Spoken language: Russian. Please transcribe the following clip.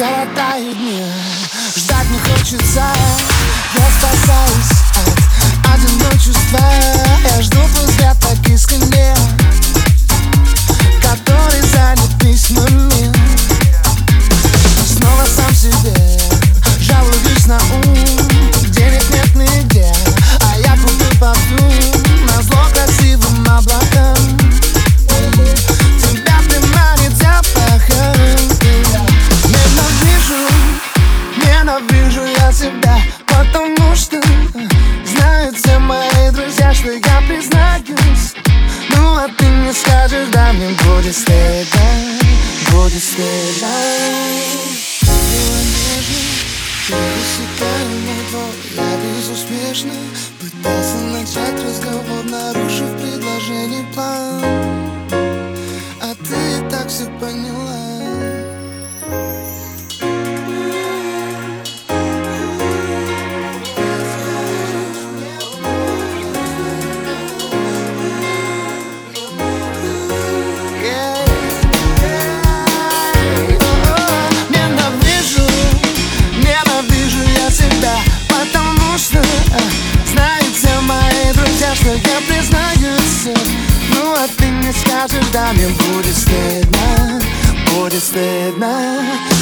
коротаю дни Ждать не хочется. Я спасаюсь от одиночества. Я жду мне будет стыдно Будет стыдно Было нежно, пересекая мой двор Я безуспешно пытался начать разговор Нарушив предложение план stedna